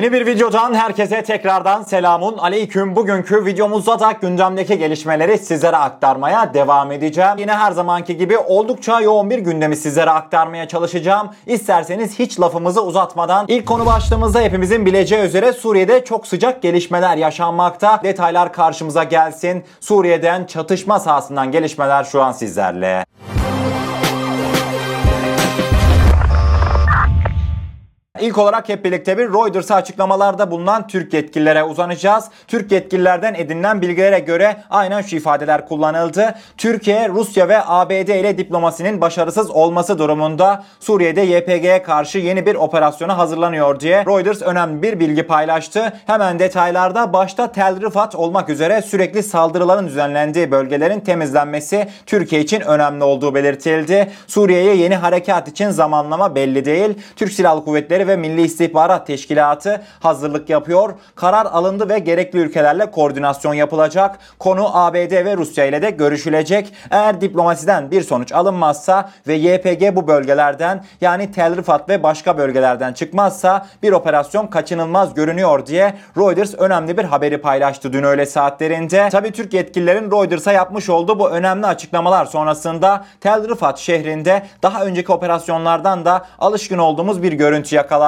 Yeni bir videodan herkese tekrardan selamun aleyküm. Bugünkü videomuzda da gündemdeki gelişmeleri sizlere aktarmaya devam edeceğim. Yine her zamanki gibi oldukça yoğun bir gündemi sizlere aktarmaya çalışacağım. İsterseniz hiç lafımızı uzatmadan ilk konu başlığımızda hepimizin bileceği üzere Suriye'de çok sıcak gelişmeler yaşanmakta. Detaylar karşımıza gelsin. Suriye'den çatışma sahasından gelişmeler şu an sizlerle. İlk olarak hep birlikte bir Reuters'a açıklamalarda bulunan Türk yetkililere uzanacağız. Türk yetkililerden edinilen bilgilere göre aynen şu ifadeler kullanıldı. Türkiye, Rusya ve ABD ile diplomasinin başarısız olması durumunda Suriye'de YPG'ye karşı yeni bir operasyona hazırlanıyor diye Reuters önemli bir bilgi paylaştı. Hemen detaylarda başta Tel Rifat olmak üzere sürekli saldırıların düzenlendiği bölgelerin temizlenmesi Türkiye için önemli olduğu belirtildi. Suriye'ye yeni harekat için zamanlama belli değil. Türk Silahlı Kuvvetleri ve Milli İstihbarat Teşkilatı hazırlık yapıyor. Karar alındı ve gerekli ülkelerle koordinasyon yapılacak. Konu ABD ve Rusya ile de görüşülecek. Eğer diplomasiden bir sonuç alınmazsa ve YPG bu bölgelerden yani Tel Rifat ve başka bölgelerden çıkmazsa bir operasyon kaçınılmaz görünüyor diye Reuters önemli bir haberi paylaştı dün öğle saatlerinde. Tabi Türk yetkililerin Reuters'a yapmış olduğu bu önemli açıklamalar sonrasında Tel Rifat şehrinde daha önceki operasyonlardan da alışkın olduğumuz bir görüntü yakalandı.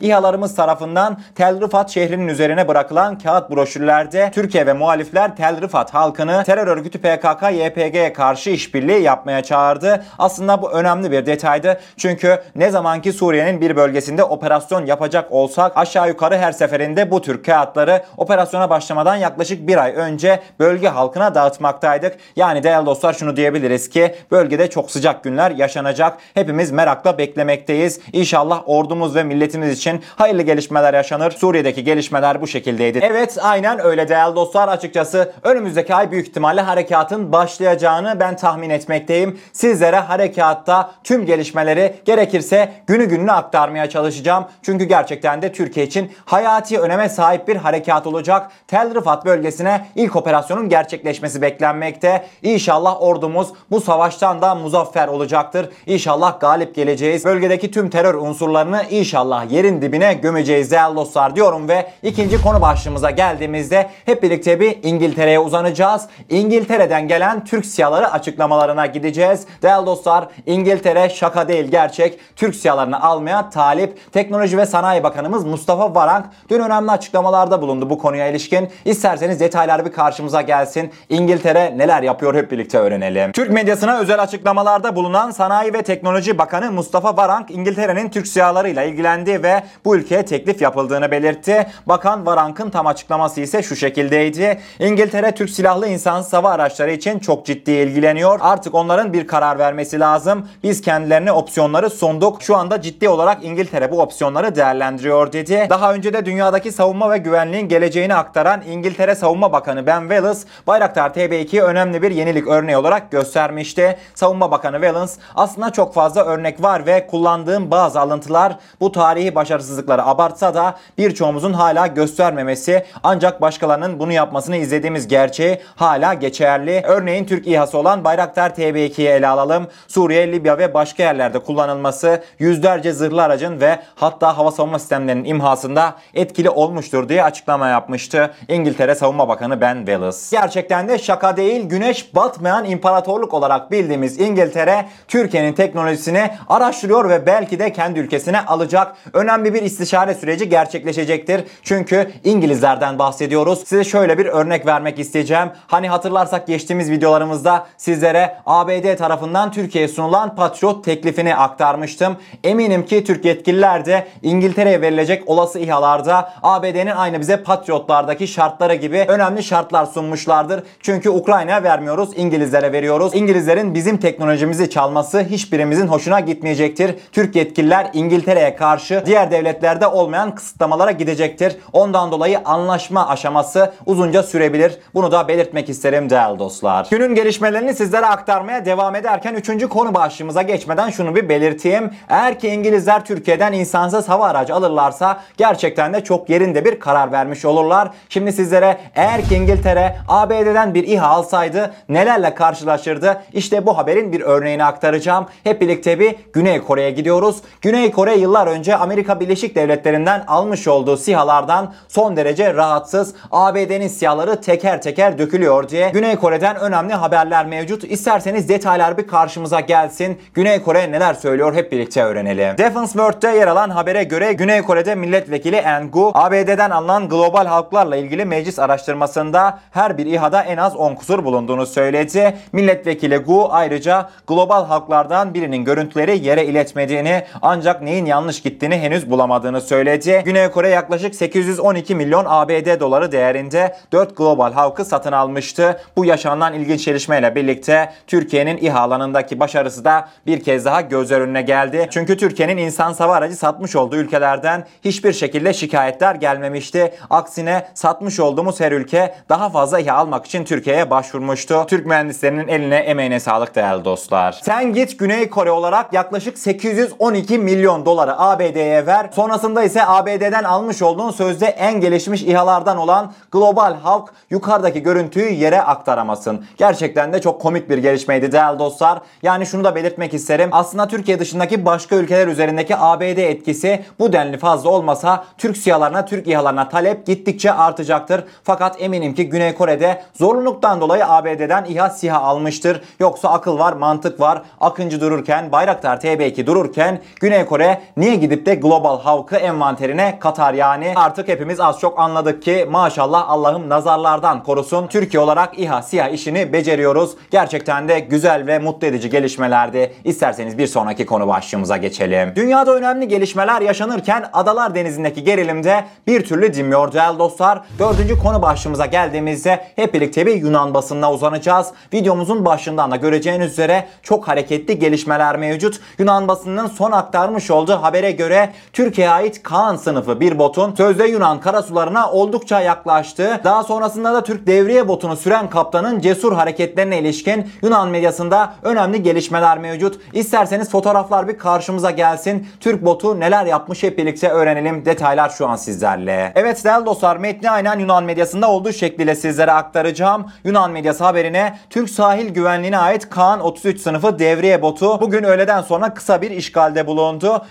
İHA'larımız tarafından Tel Rifat şehrinin üzerine bırakılan kağıt broşürlerde Türkiye ve muhalifler Tel Rifat halkını terör örgütü PKK YPG'ye karşı işbirliği yapmaya çağırdı. Aslında bu önemli bir detaydı. Çünkü ne zamanki Suriye'nin bir bölgesinde operasyon yapacak olsak aşağı yukarı her seferinde bu tür kağıtları operasyona başlamadan yaklaşık bir ay önce bölge halkına dağıtmaktaydık. Yani değerli dostlar şunu diyebiliriz ki bölgede çok sıcak günler yaşanacak. Hepimiz merakla beklemekteyiz. İnşallah ordumuz ve milletimiz için hayırlı gelişmeler yaşanır. Suriye'deki gelişmeler bu şekildeydi. Evet aynen öyle değerli dostlar. Açıkçası önümüzdeki ay büyük ihtimalle harekatın başlayacağını ben tahmin etmekteyim. Sizlere harekatta tüm gelişmeleri gerekirse günü gününe aktarmaya çalışacağım. Çünkü gerçekten de Türkiye için hayati öneme sahip bir harekat olacak. Tel Rifat bölgesine ilk operasyonun gerçekleşmesi beklenmekte. İnşallah ordumuz bu savaştan da muzaffer olacaktır. İnşallah galip geleceğiz. Bölgedeki tüm terör unsurlarını inşallah yerin dibine gömeceğiz değerli dostlar diyorum ve ikinci konu başlığımıza geldiğimizde hep birlikte bir İngiltere'ye uzanacağız. İngiltere'den gelen Türk siyaları açıklamalarına gideceğiz. Değerli dostlar İngiltere şaka değil gerçek. Türk siyalarını almaya talip. Teknoloji ve Sanayi Bakanımız Mustafa Varank dün önemli açıklamalarda bulundu bu konuya ilişkin. İsterseniz detaylar bir karşımıza gelsin. İngiltere neler yapıyor hep birlikte öğrenelim. Türk medyasına özel açıklamalarda bulunan Sanayi ve Teknoloji Bakanı Mustafa Varank İngiltere'nin Türk siyalarıyla ilgilendi ve bu ülkeye teklif yapıldığını belirtti. Bakan Varank'ın tam açıklaması ise şu şekildeydi. İngiltere Türk silahlı insansız hava araçları için çok ciddi ilgileniyor. Artık onların bir karar vermesi lazım. Biz kendilerine opsiyonları sunduk. Şu anda ciddi olarak İngiltere bu opsiyonları değerlendiriyor dedi. Daha önce de dünyadaki savunma ve güvenliğin geleceğini aktaran İngiltere Savunma Bakanı Ben Wallace Bayraktar TB2'yi önemli bir yenilik örneği olarak göstermişti. Savunma Bakanı Wallace aslında çok fazla örnek var ve kullandığım bazı alıntılar bu tarihi başarısızlıkları abartsa da birçoğumuzun hala göstermemesi ancak başkalarının bunu yapmasını izlediğimiz gerçeği hala geçerli. Örneğin Türk İHA'sı olan Bayraktar TB2'yi ele alalım. Suriye, Libya ve başka yerlerde kullanılması yüzlerce zırhlı aracın ve hatta hava savunma sistemlerinin imhasında etkili olmuştur diye açıklama yapmıştı. İngiltere Savunma Bakanı Ben Wallace. Gerçekten de şaka değil güneş batmayan imparatorluk olarak bildiğimiz İngiltere Türkiye'nin teknolojisini araştırıyor ve belki de kendi ülkesine alacak önemli bir istişare süreci gerçekleşecektir. Çünkü İngilizlerden bahsediyoruz. Size şöyle bir örnek vermek isteyeceğim. Hani hatırlarsak geçtiğimiz videolarımızda sizlere ABD tarafından Türkiye'ye sunulan Patriot teklifini aktarmıştım. Eminim ki Türk yetkililer de İngiltere'ye verilecek olası İHA'larda ABD'nin aynı bize Patriotlardaki şartları gibi önemli şartlar sunmuşlardır. Çünkü Ukrayna'ya vermiyoruz, İngilizlere veriyoruz. İngilizlerin bizim teknolojimizi çalması hiçbirimizin hoşuna gitmeyecektir. Türk yetkililer İngiltere'ye karşı diğer devletlerde olmayan kısıtlamalara gidecektir. Ondan dolayı anlaşma aşaması uzunca sürebilir. Bunu da belirtmek isterim değerli dostlar. Günün gelişmelerini sizlere aktarmaya devam ederken 3. konu başlığımıza geçmeden şunu bir belirteyim. Eğer ki İngilizler Türkiye'den insansız hava aracı alırlarsa gerçekten de çok yerinde bir karar vermiş olurlar. Şimdi sizlere eğer ki İngiltere ABD'den bir İHA alsaydı nelerle karşılaşırdı? İşte bu haberin bir örneğini aktaracağım. Hep birlikte bir Güney Kore'ye gidiyoruz. Güney Kore yıllar önce önce Amerika Birleşik Devletleri'nden almış olduğu sihalardan son derece rahatsız. ABD'nin sihaları teker teker dökülüyor diye Güney Kore'den önemli haberler mevcut. İsterseniz detaylar bir karşımıza gelsin. Güney Kore neler söylüyor hep birlikte öğrenelim. Defense World'de yer alan habere göre Güney Kore'de milletvekili Engu, ABD'den alınan global halklarla ilgili meclis araştırmasında her bir İHA'da en az 10 kusur bulunduğunu söyledi. Milletvekili Gu ayrıca global halklardan birinin görüntüleri yere iletmediğini ancak neyin yanlış gittiğini henüz bulamadığını söyledi. Güney Kore yaklaşık 812 milyon ABD doları değerinde 4 global halkı satın almıştı. Bu yaşanan ilginç gelişmeyle birlikte Türkiye'nin İHA alanındaki başarısı da bir kez daha gözler önüne geldi. Çünkü Türkiye'nin insan hava aracı satmış olduğu ülkelerden hiçbir şekilde şikayetler gelmemişti. Aksine satmış olduğumuz her ülke daha fazla İHA almak için Türkiye'ye başvurmuştu. Türk mühendislerinin eline emeğine sağlık değerli dostlar. Sen git Güney Kore olarak yaklaşık 812 milyon doları ABD'ye ver. Sonrasında ise ABD'den almış olduğun sözde en gelişmiş İHA'lardan olan Global Hawk yukarıdaki görüntüyü yere aktaramasın. Gerçekten de çok komik bir gelişmeydi değerli dostlar. Yani şunu da belirtmek isterim. Aslında Türkiye dışındaki başka ülkeler üzerindeki ABD etkisi bu denli fazla olmasa Türk sihalarına, Türk İHA'larına talep gittikçe artacaktır. Fakat eminim ki Güney Kore'de zorunluluktan dolayı ABD'den İHA SİHA almıştır. Yoksa akıl var, mantık var. Akıncı dururken, Bayraktar TB2 dururken Güney Kore niye gidip de Global Hawk'ı envanterine katar yani? Artık hepimiz az çok anladık ki maşallah Allah'ım nazarlardan korusun. Türkiye olarak İHA SİHA işini beceriyoruz. Gerçekten de güzel ve mutlu edici gelişmelerdi. İsterseniz bir sonraki konu başlığımıza geçelim. Dünyada önemli gelişmeler yaşanırken Adalar Denizi'ndeki gerilimde bir türlü dinmiyor değerli dostlar. Dördüncü konu başlığımıza geldiğimizde hep birlikte bir Yunan basınına uzanacağız. Videomuzun başından da göreceğiniz üzere çok hareketli gelişmeler mevcut. Yunan basınının son aktarmış olduğu habere göre Türkiye'ye ait Kaan sınıfı bir botun sözde Yunan karasularına oldukça yaklaştı. Daha sonrasında da Türk devriye botunu süren kaptanın cesur hareketlerine ilişkin Yunan medyasında önemli gelişmeler mevcut. İsterseniz fotoğraflar bir karşımıza gelsin. Türk botu neler yapmış hep birlikte öğrenelim. Detaylar şu an sizlerle. Evet değerli dostlar metni aynen Yunan medyasında olduğu şekliyle sizlere aktaracağım. Yunan medyası haberine Türk sahil güvenliğine ait Kaan 33 sınıfı devriye botu bugün öğleden sonra kısa bir işgalde bulundu.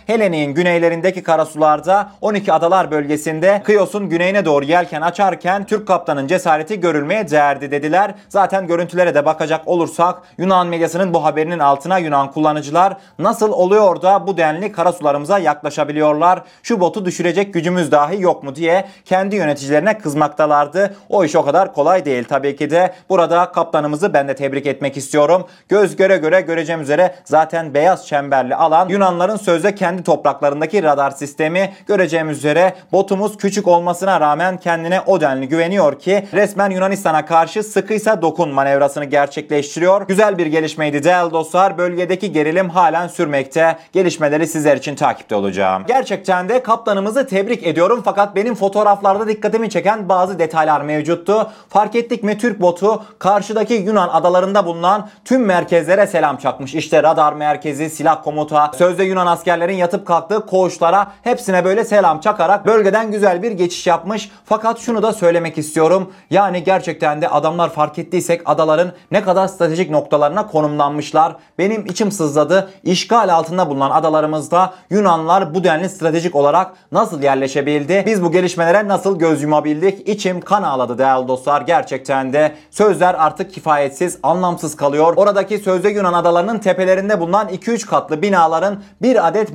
Helenik'in güneylerindeki karasularda 12 adalar bölgesinde Kıyos'un güneyine doğru yelken açarken Türk kaptanın cesareti görülmeye değerdi dediler. Zaten görüntülere de bakacak olursak Yunan medyasının bu haberinin altına Yunan kullanıcılar nasıl oluyor da bu denli karasularımıza yaklaşabiliyorlar? Şu botu düşürecek gücümüz dahi yok mu diye kendi yöneticilerine kızmaktalardı. O iş o kadar kolay değil tabii ki de. Burada kaptanımızı ben de tebrik etmek istiyorum. Göz göre göre göreceğim üzere zaten beyaz çemberli alan Yunanların sözde kendi topraklarındaki radar sistemi göreceğimiz üzere botumuz küçük olmasına rağmen kendine o denli güveniyor ki resmen Yunanistan'a karşı sıkıysa dokun manevrasını gerçekleştiriyor. Güzel bir gelişmeydi değerli dostlar. Bölgedeki gerilim halen sürmekte. Gelişmeleri sizler için takipte olacağım. Gerçekten de kaptanımızı tebrik ediyorum fakat benim fotoğraflarda dikkatimi çeken bazı detaylar mevcuttu. Fark ettik mi Türk botu karşıdaki Yunan adalarında bulunan tüm merkezlere selam çakmış. İşte radar merkezi, silah komuta, sözde Yunan askerlerin yatıp kalktığı koğuşlara hepsine böyle selam çakarak bölgeden güzel bir geçiş yapmış. Fakat şunu da söylemek istiyorum. Yani gerçekten de adamlar fark ettiysek adaların ne kadar stratejik noktalarına konumlanmışlar. Benim içim sızladı. İşgal altında bulunan adalarımızda Yunanlar bu denli stratejik olarak nasıl yerleşebildi? Biz bu gelişmelere nasıl göz yumabildik? İçim kan ağladı değerli dostlar. Gerçekten de sözler artık kifayetsiz, anlamsız kalıyor. Oradaki sözde Yunan adalarının tepelerinde bulunan 2-3 katlı binaların bir adet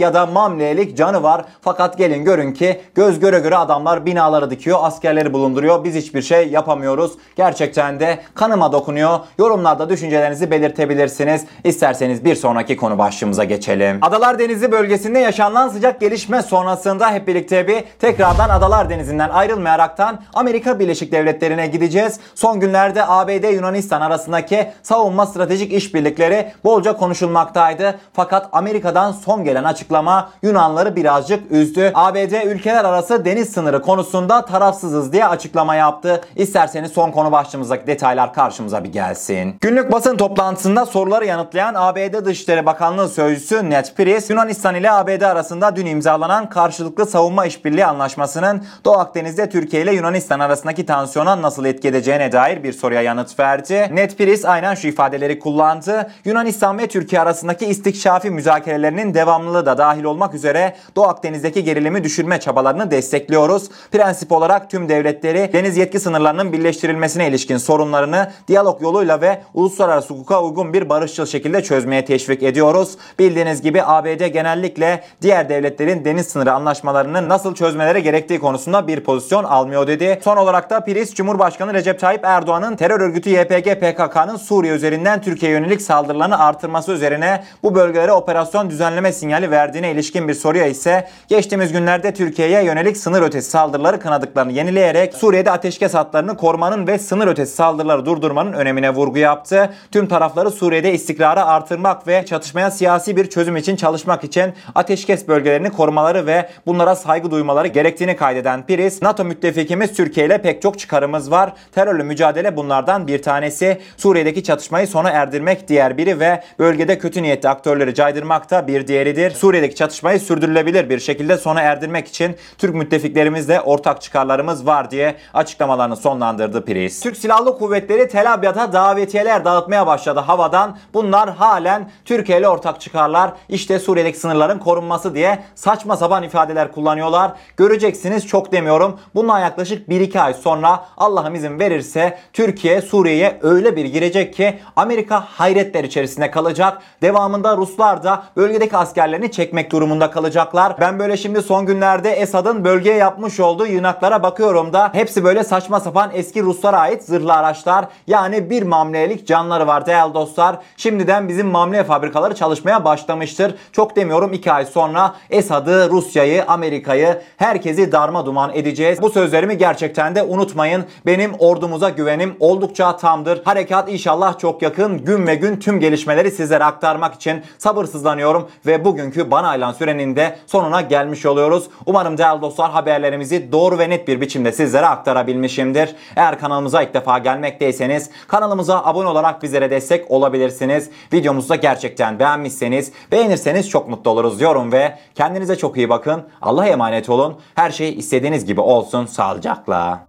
ya da mamlelik canı var. Fakat gelin görün ki göz göre göre adamlar binaları dikiyor, askerleri bulunduruyor. Biz hiçbir şey yapamıyoruz. Gerçekten de kanıma dokunuyor. Yorumlarda düşüncelerinizi belirtebilirsiniz. İsterseniz bir sonraki konu başlığımıza geçelim. Adalar Denizi bölgesinde yaşanan sıcak gelişme sonrasında hep birlikte bir tekrardan Adalar Denizi'nden ayrılmayaraktan Amerika Birleşik Devletleri'ne gideceğiz. Son günlerde ABD Yunanistan arasındaki savunma stratejik işbirlikleri bolca konuşulmaktaydı. Fakat Amerika'dan son gelen açıklama Yunanları birazcık üzdü. ABD ülkeler arası deniz sınırı konusunda tarafsızız diye açıklama yaptı. İsterseniz son konu başlığımızdaki detaylar karşımıza bir gelsin. Günlük basın toplantısında soruları yanıtlayan ABD Dışişleri Bakanlığı Sözcüsü Ned Price, Yunanistan ile ABD arasında dün imzalanan karşılıklı savunma işbirliği anlaşmasının Doğu Akdeniz'de Türkiye ile Yunanistan arasındaki tansiyona nasıl etki edeceğine dair bir soruya yanıt verdi. Ned Price aynen şu ifadeleri kullandı. Yunanistan ve Türkiye arasındaki istikşafi müzakerelerinin devamlılığı da da dahil olmak üzere Doğu Akdeniz'deki gerilimi düşürme çabalarını destekliyoruz. Prensip olarak tüm devletleri deniz yetki sınırlarının birleştirilmesine ilişkin sorunlarını diyalog yoluyla ve uluslararası hukuka uygun bir barışçıl şekilde çözmeye teşvik ediyoruz. Bildiğiniz gibi ABD genellikle diğer devletlerin deniz sınırı anlaşmalarını nasıl çözmeleri gerektiği konusunda bir pozisyon almıyor dedi. Son olarak da Priz Cumhurbaşkanı Recep Tayyip Erdoğan'ın terör örgütü YPG PKK'nın Suriye üzerinden Türkiye yönelik saldırılarını artırması üzerine bu bölgelere operasyon düzenleme sinyali verdiğine ilişkin bir soruya ise geçtiğimiz günlerde Türkiye'ye yönelik sınır ötesi saldırıları kınadıklarını yenileyerek Suriye'de ateşkes hatlarını korumanın ve sınır ötesi saldırıları durdurmanın önemine vurgu yaptı. Tüm tarafları Suriye'de istikrarı artırmak ve çatışmaya siyasi bir çözüm için çalışmak için ateşkes bölgelerini korumaları ve bunlara saygı duymaları gerektiğini kaydeden Priz, NATO müttefikimiz Türkiye ile pek çok çıkarımız var. Terörle mücadele bunlardan bir tanesi. Suriye'deki çatışmayı sona erdirmek diğer biri ve bölgede kötü niyetli aktörleri caydırmak da bir diğeridir. Suriye'deki çatışmayı sürdürülebilir bir şekilde sona erdirmek için Türk müttefiklerimizle ortak çıkarlarımız var diye açıklamalarını sonlandırdı Priz. Türk Silahlı Kuvvetleri Tel Abyad'a davetiyeler dağıtmaya başladı havadan. Bunlar halen Türkiye ile ortak çıkarlar. İşte Suriye'deki sınırların korunması diye saçma sapan ifadeler kullanıyorlar. Göreceksiniz çok demiyorum. Bundan yaklaşık 1-2 ay sonra Allah'ım izin verirse Türkiye Suriye'ye öyle bir girecek ki Amerika hayretler içerisinde kalacak. Devamında Ruslar da bölgedeki askerlerini çekmek durumunda kalacaklar. Ben böyle şimdi son günlerde Esad'ın bölgeye yapmış olduğu yığınaklara bakıyorum da hepsi böyle saçma sapan eski Ruslara ait zırhlı araçlar. Yani bir mamlelik canları var değerli dostlar. Şimdiden bizim mamle fabrikaları çalışmaya başlamıştır. Çok demiyorum 2 ay sonra Esad'ı, Rusya'yı, Amerika'yı herkesi darma duman edeceğiz. Bu sözlerimi gerçekten de unutmayın. Benim ordumuza güvenim oldukça tamdır. Harekat inşallah çok yakın. Gün ve gün tüm gelişmeleri sizlere aktarmak için sabırsızlanıyorum ve bugünkü bana ayrılan sürenin de sonuna gelmiş oluyoruz. Umarım değerli dostlar haberlerimizi doğru ve net bir biçimde sizlere aktarabilmişimdir. Eğer kanalımıza ilk defa gelmekteyseniz kanalımıza abone olarak bizlere destek olabilirsiniz. Videomuzu da gerçekten beğenmişseniz beğenirseniz çok mutlu oluruz diyorum ve kendinize çok iyi bakın. Allah'a emanet olun. Her şey istediğiniz gibi olsun. Sağlıcakla.